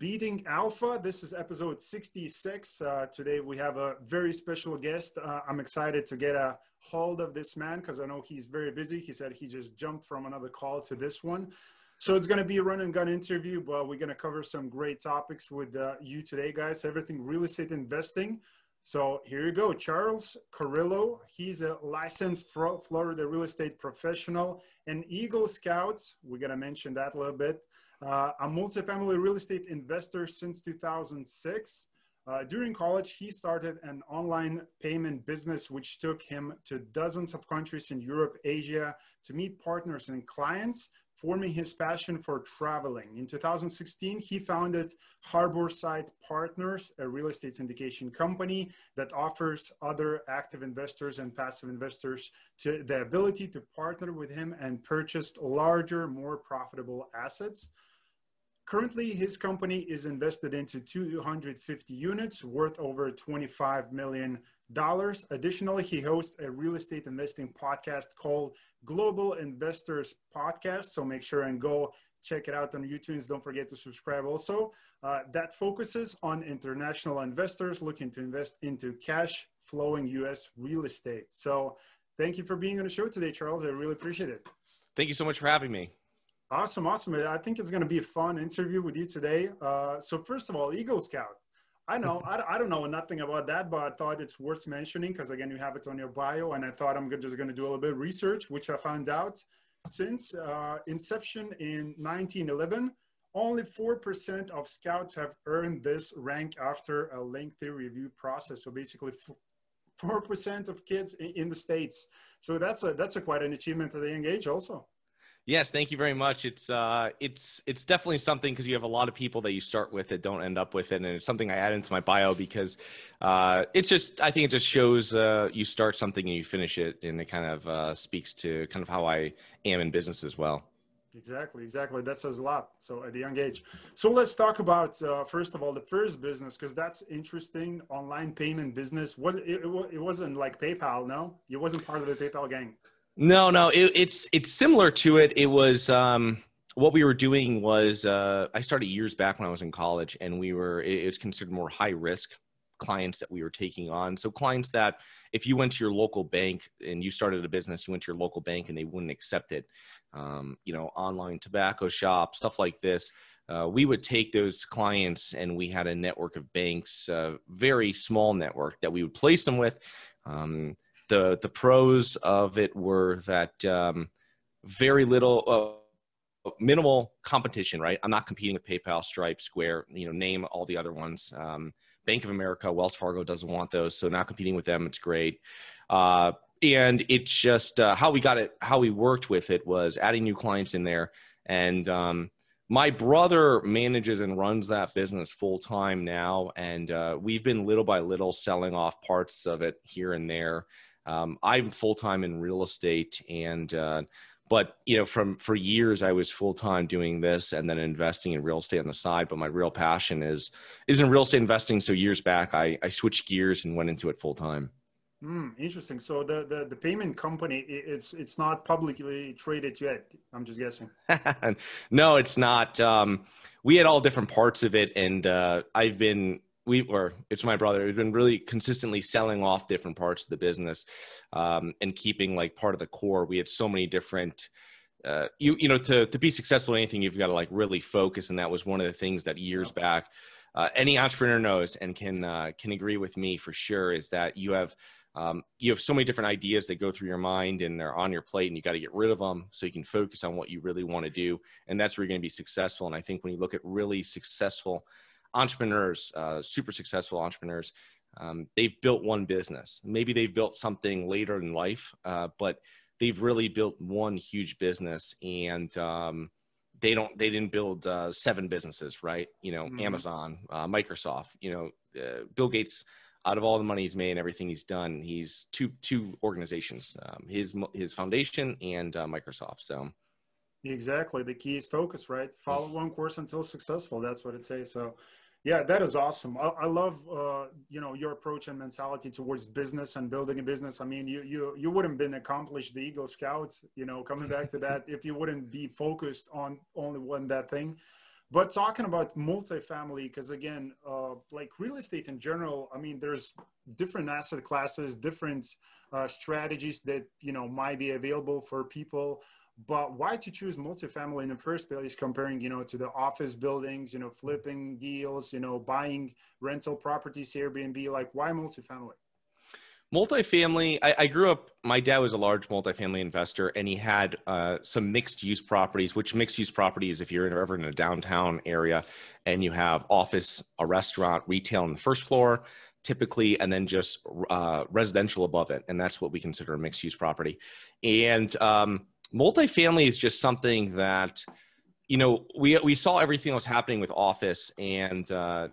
Beating Alpha. This is episode 66. Uh, today we have a very special guest. Uh, I'm excited to get a hold of this man because I know he's very busy. He said he just jumped from another call to this one. So it's going to be a run and gun interview, but we're going to cover some great topics with uh, you today, guys. Everything real estate investing. So here you go, Charles Carillo. He's a licensed Florida real estate professional and Eagle Scout. We're going to mention that a little bit. Uh, a multifamily real estate investor since 2006. Uh, during college, he started an online payment business, which took him to dozens of countries in Europe, Asia, to meet partners and clients, forming his passion for traveling. In 2016, he founded Harborside Partners, a real estate syndication company that offers other active investors and passive investors to the ability to partner with him and purchase larger, more profitable assets. Currently, his company is invested into 250 units worth over $25 million. Additionally, he hosts a real estate investing podcast called Global Investors Podcast. So make sure and go check it out on YouTube. Don't forget to subscribe also. Uh, that focuses on international investors looking to invest into cash flowing US real estate. So thank you for being on the show today, Charles. I really appreciate it. Thank you so much for having me. Awesome, awesome. I think it's going to be a fun interview with you today. Uh, so first of all, Eagle Scout. I know, I, I don't know nothing about that, but I thought it's worth mentioning because again, you have it on your bio, and I thought I'm just going to do a little bit of research, which I found out since uh, inception in 1911, only 4% of scouts have earned this rank after a lengthy review process. So basically, 4% of kids in the States. So that's a, that's a quite an achievement at a young age also. Yes, thank you very much. It's uh, it's it's definitely something because you have a lot of people that you start with that don't end up with it, and it's something I add into my bio because uh, it's just I think it just shows uh, you start something and you finish it, and it kind of uh, speaks to kind of how I am in business as well. Exactly, exactly. That says a lot. So at a young age. So let's talk about uh, first of all the first business because that's interesting. Online payment business was it, it, it wasn't like PayPal. No, it wasn't part of the PayPal gang. No, no, it, it's it's similar to it. It was um, what we were doing was uh, I started years back when I was in college, and we were it, it was considered more high risk clients that we were taking on. So clients that if you went to your local bank and you started a business, you went to your local bank and they wouldn't accept it. Um, you know, online tobacco shop, stuff like this. Uh, we would take those clients and we had a network of banks, a very small network that we would place them with. Um, the the pros of it were that um, very little. Uh, minimal competition right? I'm not competing with paypal stripe square you know name all the other ones. Um, bank of america wells fargo doesn't want those so not competing with them it's great. Uh, and it's just uh, how we got it how we worked with it was adding new clients in there. And um, my brother manages and runs that business full time now and uh, we've been little by little selling off parts of it here and there um, I'm full time in real estate, and uh, but you know, from for years I was full time doing this, and then investing in real estate on the side. But my real passion is is in real estate investing. So years back, I, I switched gears and went into it full time. Mm, interesting. So the, the the payment company it's it's not publicly traded yet. I'm just guessing. no, it's not. Um, we had all different parts of it, and uh, I've been we or it's my brother we've been really consistently selling off different parts of the business um, and keeping like part of the core. We had so many different uh, you you know to to be successful in anything you've got to like really focus and that was one of the things that years back uh, any entrepreneur knows and can uh, can agree with me for sure is that you have um, you have so many different ideas that go through your mind and they're on your plate and you got to get rid of them so you can focus on what you really want to do and that's where you're going to be successful. And i think when you look at really successful entrepreneurs, uh, super successful entrepreneurs, um, they've built one business. Maybe they've built something later in life, uh, but they've really built one huge business and um, they don't they didn't build uh, seven businesses right? You know mm-hmm. amazon uh, microsoft you know uh, bill gates out of all the money he's made and everything he's done he's two two organizations um, his his foundation and uh, microsoft so. Exactly. The key is focus right? Follow one course until successful. That's what it says. So yeah, that is awesome. I, I love uh, you know your approach and mentality towards business and building a business. I mean, you you you wouldn't been accomplished the Eagle Scout. You know, coming back to that, if you wouldn't be focused on only one that thing. But talking about multifamily, because again, uh, like real estate in general, I mean, there's different asset classes, different uh, strategies that you know might be available for people. But why to choose multifamily in the first place, comparing you know to the office buildings, you know, flipping deals, you know, buying rental properties, Airbnb? Like, why multifamily? Multifamily, I, I, grew up, my dad was a large multifamily investor and he had uh, some mixed use properties, which mixed use properties, if you're ever in a downtown area and you have office, a restaurant, retail on the first floor, typically, and then just uh, residential above it. And that's what we consider a mixed use property. And um, multifamily is just something that, you know, we, we saw everything that was happening with office and, uh,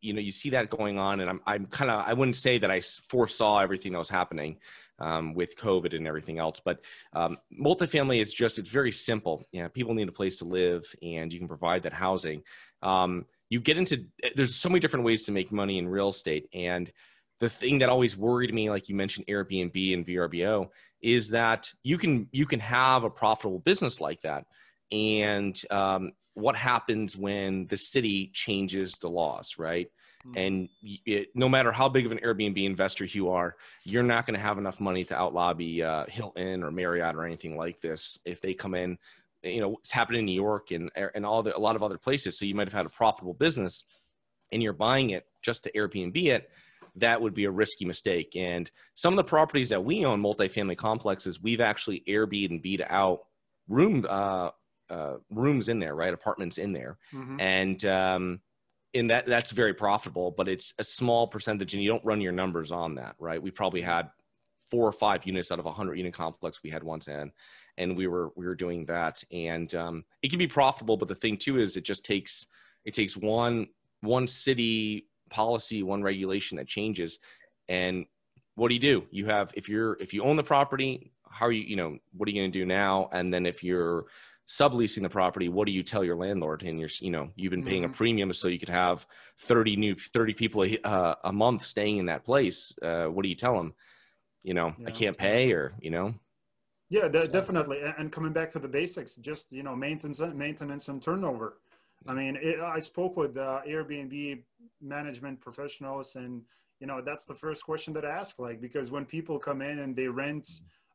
you know you see that going on and i'm, I'm kind of i wouldn't say that i foresaw everything that was happening um, with covid and everything else but um, multifamily is just it's very simple. You know people need a place to live and you can provide that housing. Um, you get into there's so many different ways to make money in real estate and the thing that always worried me like you mentioned airbnb and vrbo is that you can you can have a profitable business like that and um, what happens when the city changes the laws, right? Mm-hmm. And it, no matter how big of an Airbnb investor you are, you're not going to have enough money to outlobby uh, Hilton or Marriott or anything like this if they come in. You know, it's happened in New York and and all the, a lot of other places. So you might have had a profitable business, and you're buying it just to Airbnb it. That would be a risky mistake. And some of the properties that we own, multifamily complexes, we've actually Airbnb'd out room uh, uh, rooms in there, right? Apartments in there, mm-hmm. and um, in that that's very profitable, but it's a small percentage, and you don't run your numbers on that, right? We probably had four or five units out of a hundred unit complex we had once in, and we were we were doing that, and um, it can be profitable, but the thing too is it just takes it takes one one city policy, one regulation that changes, and what do you do? You have if you're if you own the property, how are you you know what are you going to do now? And then if you're subleasing the property, what do you tell your landlord? And you're, you know, you've been paying mm-hmm. a premium so you could have 30 new, 30 people a, uh, a month staying in that place. Uh, what do you tell them? You know, yeah. I can't pay or, you know? Yeah, so. definitely. And coming back to the basics, just, you know, maintenance, maintenance and turnover. I mean, it, I spoke with uh, Airbnb management professionals and, you know, that's the first question that I ask, like, because when people come in and they rent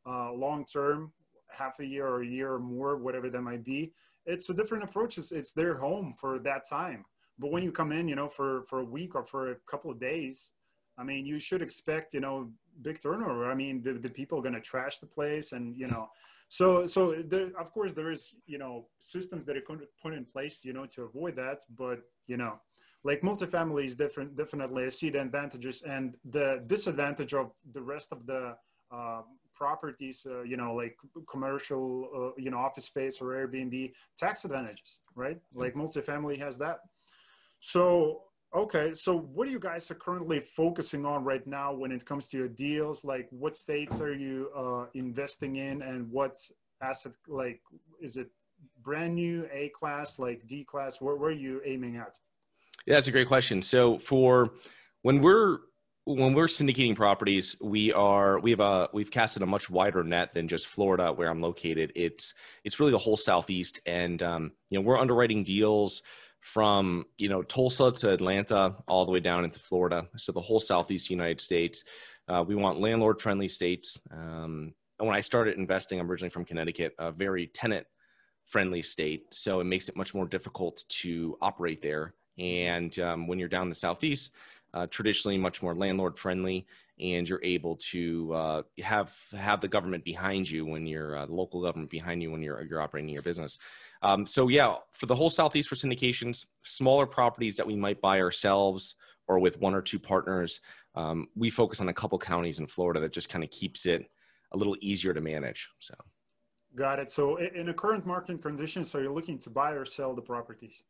uh, long term half a year or a year or more, whatever that might be. It's a different approach. It's, it's their home for that time. But when you come in, you know, for, for a week or for a couple of days, I mean, you should expect, you know, big turnover. I mean, the, the people are going to trash the place and, you know, so, so there, of course there is, you know, systems that are put in place, you know, to avoid that. But, you know, like multifamily is different, definitely I see the advantages and the disadvantage of the rest of the uh, properties, uh, you know, like commercial, uh, you know, office space or Airbnb, tax advantages, right? Mm-hmm. Like multifamily has that. So, okay, so what are you guys are currently focusing on right now when it comes to your deals? Like, what states are you uh, investing in, and what asset? Like, is it brand new, A class, like D class? Where, where are you aiming at? Yeah, that's a great question. So for when we're when we're syndicating properties, we are we have a we've casted a much wider net than just Florida, where I'm located. It's it's really the whole southeast, and um, you know we're underwriting deals from you know Tulsa to Atlanta, all the way down into Florida. So the whole southeast United States. Uh, we want landlord friendly states. Um, when I started investing, I'm originally from Connecticut, a very tenant friendly state, so it makes it much more difficult to operate there. And um, when you're down the southeast uh, traditionally much more landlord friendly, and you're able to uh, have have the government behind you when you're uh, the local government behind you when you're you're operating your business. Um, so yeah, for the whole southeast for syndications, smaller properties that we might buy ourselves or with one or two partners, um, we focus on a couple counties in Florida that just kind of keeps it a little easier to manage. So. Got it. So in the current market conditions, are you looking to buy or sell the properties?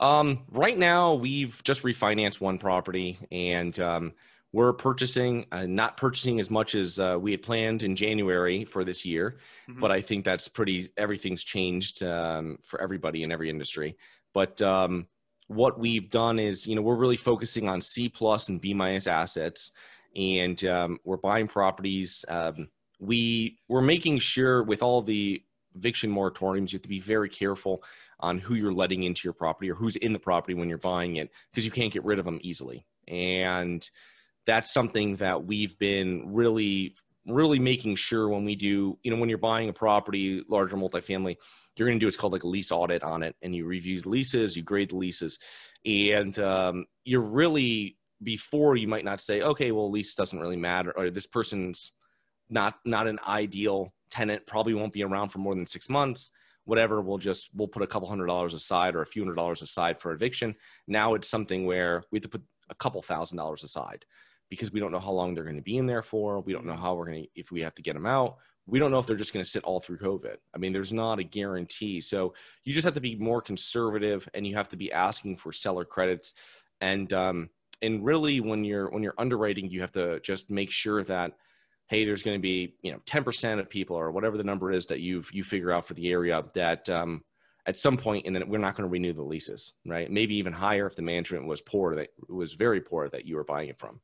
Um, right now, we've just refinanced one property, and um, we're purchasing, uh, not purchasing as much as uh, we had planned in January for this year. Mm-hmm. But I think that's pretty. Everything's changed um, for everybody in every industry. But um, what we've done is, you know, we're really focusing on C plus and B minus assets, and um, we're buying properties. Um, we we're making sure with all the eviction moratoriums. You have to be very careful on who you're letting into your property or who's in the property when you're buying it because you can't get rid of them easily. And that's something that we've been really really making sure when we do you know when you're buying a property larger multifamily you're going to do what's called like a lease audit on it and you review the leases you grade the leases and um, you're really before you might not say okay well lease doesn't really matter or this person's not not an ideal tenant probably won't be around for more than six months whatever we'll just we'll put a couple hundred dollars aside or a few hundred dollars aside for eviction. Now it's something where we have to put a couple thousand dollars aside because we don't know how long they're going to be in there for. We don't know how we're going to if we have to get them out. We don't know if they're just going to sit all through covid. I mean there's not a guarantee. So you just have to be more conservative and you have to be asking for seller credits. And um and really when you're when you're underwriting you have to just make sure that hey, there's going to be you know 10% of people or whatever the number is that you've you figure out for the area that um, at some point and then we're not going to renew the leases, right? Maybe even higher if the management was poor that was very poor that you were buying it from.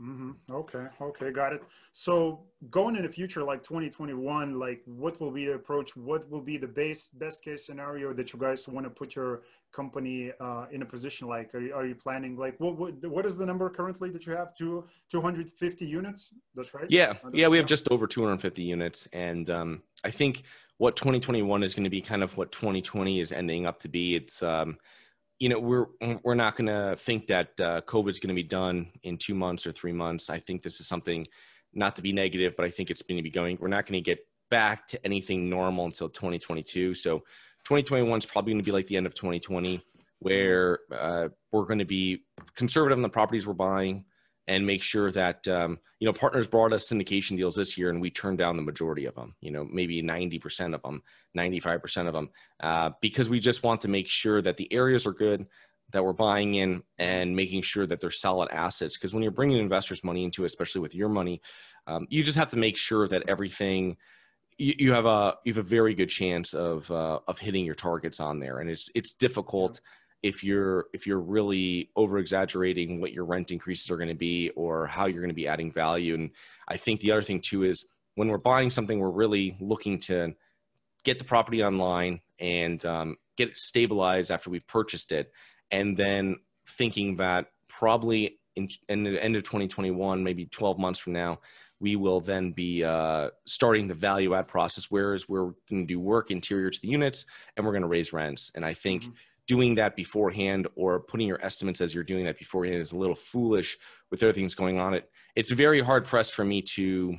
Mm-hmm. Okay. Okay. Got it. So going in the future, like 2021, like what will be the approach? What will be the base best case scenario that you guys want to put your company uh, in a position like? Are you, are you planning like what, what what is the number currently that you have? Two 250 units. That's right. Yeah. Yeah. We have just over 250 units, and um, I think what 2021 is going to be kind of what 2020 is ending up to be. It's um, you know we're we're not going to think that uh, COVID's going to be done in two months or three months. I think this is something not to be negative, but I think it's going to be going. We're not going to get back to anything normal until 2022. So 2021 is probably going to be like the end of 2020, where uh, we're going to be conservative on the properties we're buying and make sure that um, you know partners brought us syndication deals this year and we turned down the majority of them you know maybe 90% of them 95% of them uh, because we just want to make sure that the areas are good that we're buying in and making sure that they're solid assets. Because when you're bringing investors money into it especially with your money um, you just have to make sure that everything you, you have a you have a very good chance of uh, of hitting your targets on there. And it's it's difficult if you're if you're really over exaggerating what your rent increases are going to be or how you're going to be adding value. And i think the other thing too is when we're buying something we're really looking to get the property online and um, get it stabilized after we've purchased it. And then thinking that probably in, in the end of 2021 maybe 12 months from now we will then be uh, starting the value add process whereas we're going to do work interior to the units and we're going to raise rents. And i think mm-hmm doing that beforehand or putting your estimates as you're doing that beforehand is a little foolish with everything that's going on. It it's very hard pressed for me to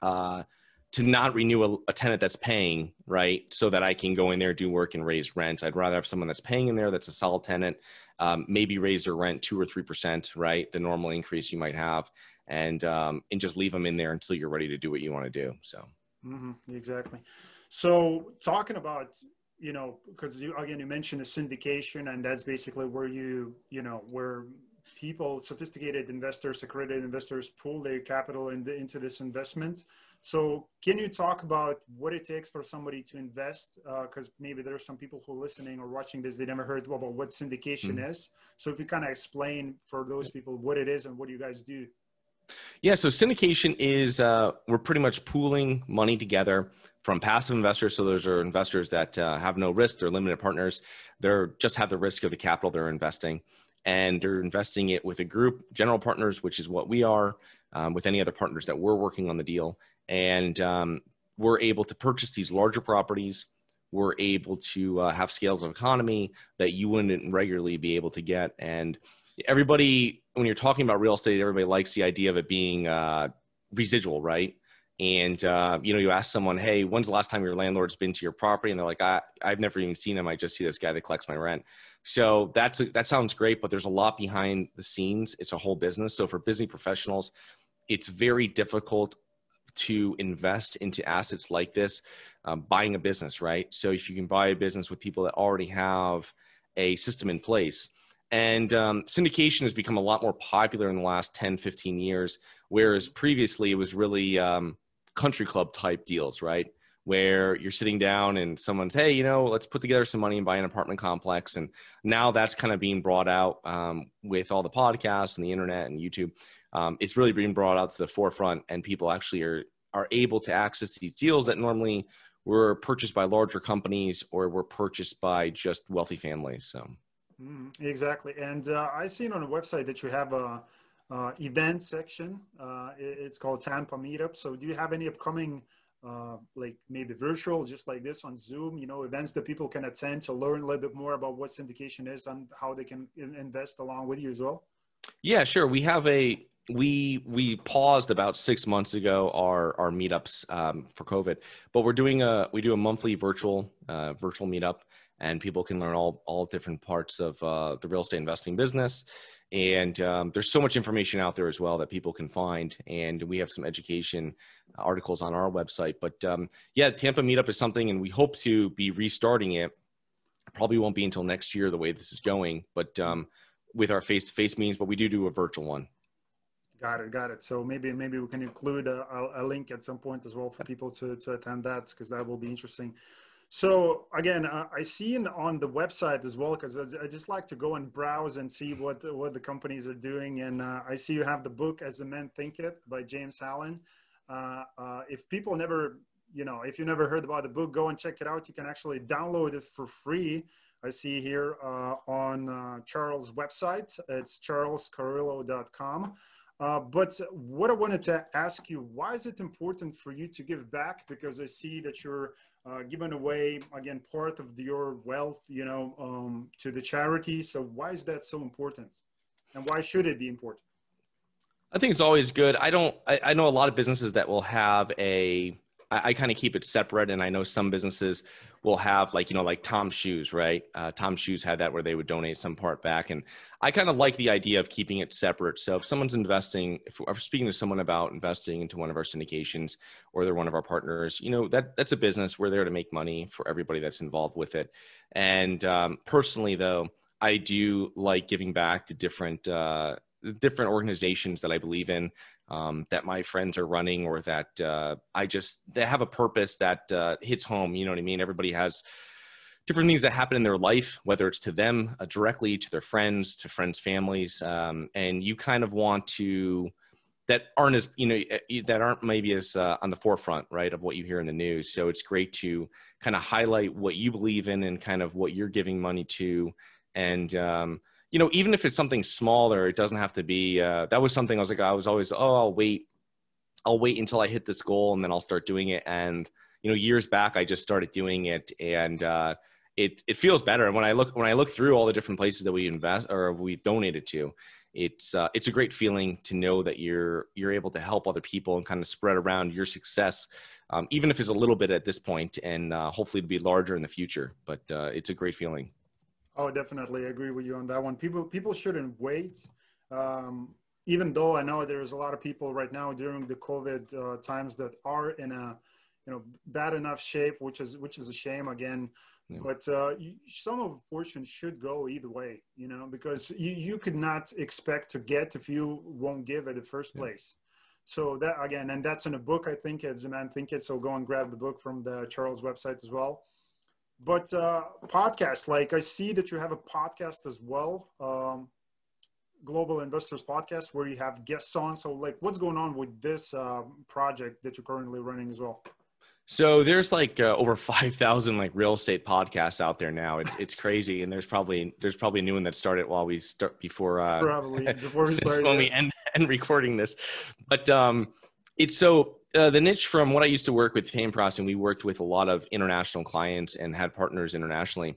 uh, to not renew a, a, tenant that's paying right so that I can go in there do work and raise rent. I'd rather have someone that's paying in there that's a solid tenant, um, maybe raise their rent two or three percent, right, the normal increase you might have, and um, and just leave them in there until you're ready to do what you want to do. So mm-hmm, exactly. So talking about you know, because you again you mentioned the syndication, and that's basically where you you know where people, sophisticated investors, accredited investors, pool their capital in the, into this investment. So, can you talk about what it takes for somebody to invest? Because uh, maybe there are some people who are listening or watching this, they never heard about what syndication mm-hmm. is. So, if you kind of explain for those people what it is and what you guys do. Yeah, so syndication is uh, we're pretty much pooling money together from passive investors. So those are investors that uh, have no risk. They're limited partners. They're just have the risk of the capital they're investing, and they're investing it with a group, general partners, which is what we are, um, with any other partners that we're working on the deal, and um, we're able to purchase these larger properties. We're able to uh, have scales of economy that you wouldn't regularly be able to get, and everybody when you're talking about real estate, everybody likes the idea of it being uh, residual, right? and uh, you know you ask someone hey when's the last time your landlord's been to your property? And they're like I, i've never even seen him. I just see this guy that collects my rent. So that's that sounds great but there's a lot behind the scenes. It's a whole business. So for busy professionals it's very difficult to invest into assets like this um, buying a business right? So if you can buy a business with people that already have a system in place and um, syndication has become a lot more popular in the last 10 15 years whereas previously it was really um, country club type deals, right? Where you're sitting down and someone's, hey, you know, let's put together some money and buy an apartment complex. And now that's kind of being brought out um, with all the podcasts and the internet and YouTube. Um, it's really being brought out to the forefront, and people actually are are able to access these deals that normally we're purchased by larger companies or we're purchased by just wealthy families. So mm, exactly, and uh, I seen on the website that you have a uh, event section. Uh, it's called Tampa Meetup. So do you have any upcoming? Uh, like maybe virtual, just like this on Zoom, you know, events that people can attend to learn a little bit more about what syndication is and how they can invest along with you as well? Yeah, sure. We have a we we paused about six months ago our our meetups um, for COVID, but we're doing a we do a monthly virtual uh, virtual meetup, and people can learn all all different parts of uh, the real estate investing business. And um, there's so much information out there as well that people can find, and we have some education articles on our website. But um, yeah, Tampa meetup is something, and we hope to be restarting it. Probably won't be until next year the way this is going, but um, with our face to face meetings. But we do do a virtual one. Got it, got it. So maybe maybe we can include a, a link at some point as well for people to, to attend that because that will be interesting. So again, I see on the website as well because I, just like to go and browse and see what what the companies are doing. And uh, I see you have the book "As the Men Thinketh" by James Allen. Uh, uh, if people never, you know, if you never heard about the book, go and check it out. You can actually download it for free. I see here uh, on uh, Charles' website. It's charlescarillo.com. Uh, but what I wanted to ask you, why is it important for you to give back? Because I see that you're uh, giving away, again, part of your wealth, you know, um, to the charity. So why is that so important? And why should it be important? I think it's always good. I don't, I, I know a lot of businesses that will have a, I, I kind of keep it separate. And I know some businesses will have like you know like TOMS Shoes, right? Uh, TOMS Shoes had that where they would donate some part back, and I kind of like the idea of keeping it separate. So if someone's investing, if I'm speaking to someone about investing into one of our syndications or they're one of our partners, you know that that's a business. We're there to make money for everybody that's involved with it. And um, personally, though, I do like giving back to different. Uh, different organizations that I believe in um, that my friends are running or that uh, I just they have a purpose that uh, hits home. You know what I mean? Everybody has different things that happen in their life, whether it's to them uh, directly, to their friends, to friends' families, um, and you kind of want to that aren't as you know that aren't maybe as uh, on the forefront right of what you hear in the news so it's great to kind of highlight what you believe in and kind of what you're giving money to and um, you know, even if it's something smaller, it doesn't have to be. Uh, that was something I was like, I was always, oh, I'll wait, I'll wait until I hit this goal and then I'll start doing it. And you know, years back, I just started doing it, and uh, it it feels better. And when I look when I look through all the different places that we invest or we've donated to, it's uh, it's a great feeling to know that you're you're able to help other people and kind of spread around your success. Um, even if it's a little bit at this point, and uh, hopefully to be larger in the future. But uh, it's a great feeling. Oh, definitely agree with you on that one. People people shouldn't wait. Um, even though I know there's a lot of people right now during the COVID uh, times that are in a you know bad enough shape, which is which is a shame again. Yeah. But uh, you, some of the fortune should go either way, you know, because you, you could not expect to get if you won't give it in the first place. So that again, and that's in a book, I think, as a man thinketh. So go and grab the book from the Charles website as well but uh, podcast like i see that you have a podcast as well um, global investors podcast where you have guests on. So like what's going on with this uh, project that you're currently running as well? So there's like uh, over 5000 like real estate podcasts out there now. It's, it's crazy. And there's probably there's probably a new one that started while we start before uh probably before we started when we end, end recording this. But um it's so uh, the niche from what I used to work with payment processing, we worked with a lot of international clients and had partners internationally,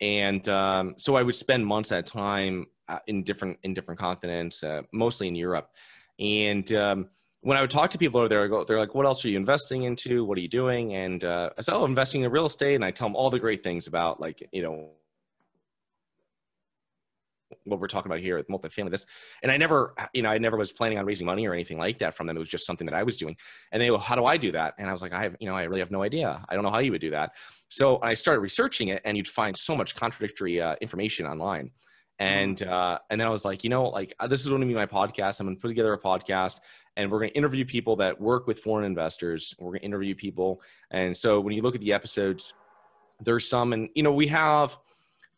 and um, so I would spend months at a time uh, in different in different continents, uh, mostly in Europe, and um, when I would talk to people over there, I go, they're like, "What else are you investing into? What are you doing?" And uh, I said, "Oh, investing in real estate," and I tell them all the great things about like you know what we're talking about here with multifamily this and i never you know i never was planning on raising money or anything like that from them. It was just something that i was doing. And they go how do i do that? And i was like i have you know i really have no idea. I don't know how you would do that. So i started researching it and you'd find so much contradictory uh, information online. And mm-hmm. uh, and then i was like you know like uh, this is going to be my podcast. I'm going to put together a podcast and we're going to interview people that work with foreign investors. We're going to interview people. And so when you look at the episodes there's some and you know we have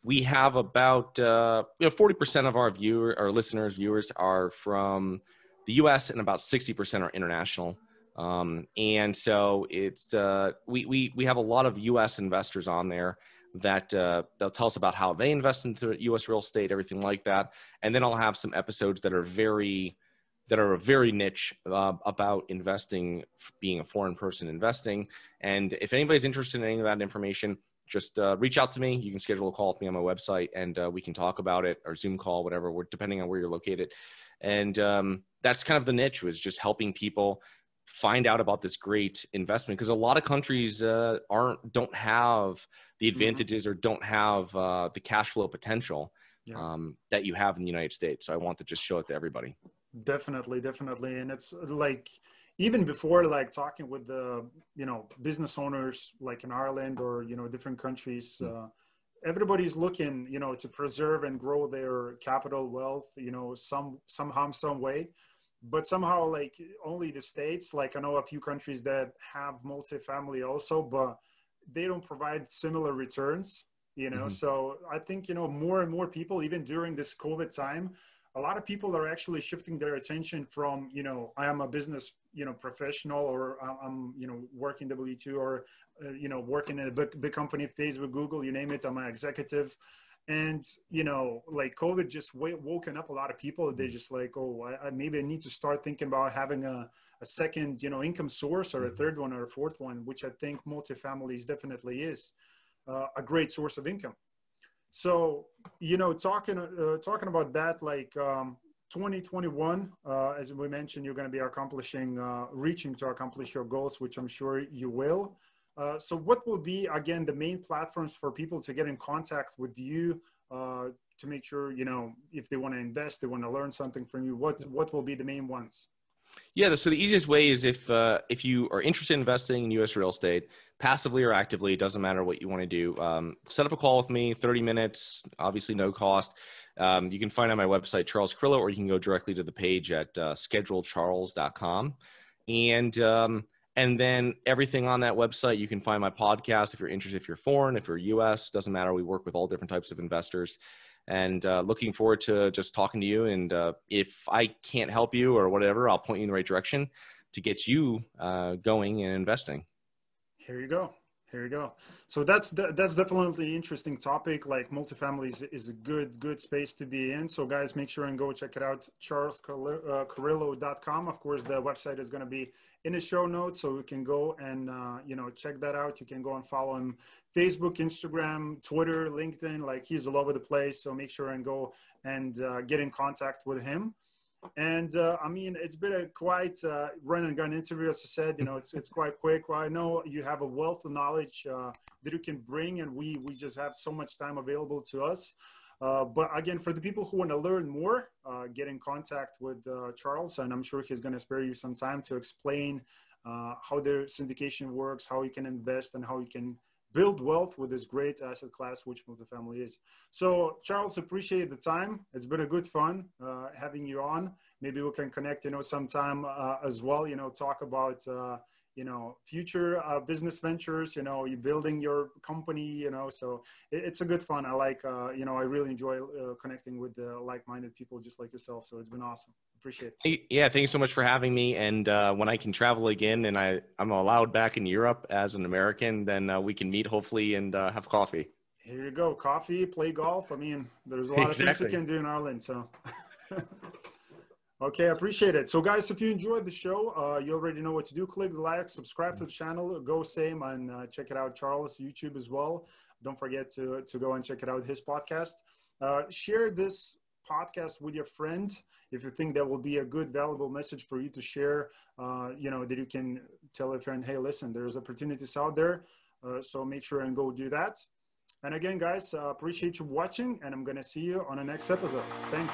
we have about uh, you know 40% of our viewer our listeners viewers are from the us and about 60% are international Um, and so it's uh, we, we we have a lot of U.S. investors on there that uh, they'll tell us about how they invest into U.S. real estate, everything like that. And then I'll have some episodes that are very that are very niche uh, about investing, being a foreign person investing. And if anybody's interested in any of that information, just uh, reach out to me. You can schedule a call with me on my website, and uh, we can talk about it or Zoom call, whatever, depending on where you're located. And um, that's kind of the niche was just helping people find out about this great investment because a lot of countries uh, aren't don't have the mm-hmm. advantages mm-hmm. or don't have uh, the cash flow potential yeah. um, that you have in the United States. So I want to just show it to everybody. Definitely, definitely, and it's like even before like talking with the you know business owners like in Ireland or you know different countries. Mm-hmm. Uh, everybody's looking you know to preserve and grow their capital wealth you know some somehow some way but somehow like only the states like i know a few countries that have multifamily also but they don't provide similar returns you know mm-hmm. so i think you know more and more people even during this covid time a lot of people are actually shifting their attention from you know i am a business you know professional or i'm you know working w2 or uh, you know working in a big, big company facebook google you name it i'm an executive. And you know like covid just w- woken up a lot of people. They just like oh I, I, maybe i need to start thinking about having a, a second you know income source or a mm-hmm. third one or a fourth one which i think multifamilies definitely is uh, a great source of income so you know talking uh, talking about that like um, 2021 uh, as we mentioned you're going to be accomplishing uh, reaching to accomplish your goals which i'm sure you will uh, so what will be, again, the main platforms for people to get in contact with you uh, to make sure, you know, if they want to invest, they want to learn something from you, what, what will be the main ones? Yeah, so the easiest way is if uh, if you are interested in investing in U.S. real estate, passively or actively, it doesn't matter what you want to do. Um, set up a call with me, 30 minutes, obviously no cost. Um, you can find on my website Charles Carillo, or you can go directly to the page at uh, schedulecharles.com. And um, and then everything on that website, you can find my podcast if you're interested, if you're foreign, if you're US, doesn't matter. We work with all different types of investors. And uh, looking forward to just talking to you. And uh, if I can't help you or whatever, I'll point you in the right direction to get you uh, going and investing. Here you go. Here you go. So that's that's definitely interesting topic. Like multifamily is, is a good good space to be in. So guys, make sure and go check it out. CharlesCarillo.com. Of course, the website is going to be in the show notes, so we can go and uh, you know check that out. You can go and follow him Facebook, Instagram, Twitter, LinkedIn. Like he's all over the place. So make sure and go and uh, get in contact with him. And uh, I mean, it's been a quite uh, run and gun interview. As I said, you know, it's it's quite quick. Well, I know you have a wealth of knowledge uh, that you can bring, and we we just have so much time available to us. Uh, but again, for the people who want to learn more, uh, get in contact with uh, Charles, and I'm sure he's going to spare you some time to explain how the syndication works, how you can invest, and how you can build wealth with this great asset class, which multifamily is. So, Charles, appreciate the time. It's been a good fun uh, having you on. Maybe we can connect, you know, sometime as well. You know, talk about you know future uh, business ventures you know you're building your company you know so it, it's a good fun i like uh, you know i really enjoy uh, connecting with like-minded people just like yourself so it's been awesome appreciate it yeah thank you so much for having me and uh, when i can travel again and i i'm allowed back in europe as an american then uh, we can meet hopefully and uh, have coffee here you go coffee play golf i mean there's a lot exactly. of things we can do in ireland so Okay, I appreciate it. So, guys, if you enjoyed the show, uh, you already know what to do. Click the like, subscribe to the channel, go same, and uh, check it out. Charles YouTube as well. Don't forget to to go and check it out. His podcast. Uh, share this podcast with your friend if you think that will be a good valuable message for you to share uh, you know that you can tell a friend hey listen there's opportunities out there uh, so make sure and go do that. And again guys uh, appreciate you watching and i'm gonna see you on the next episode. Thanks.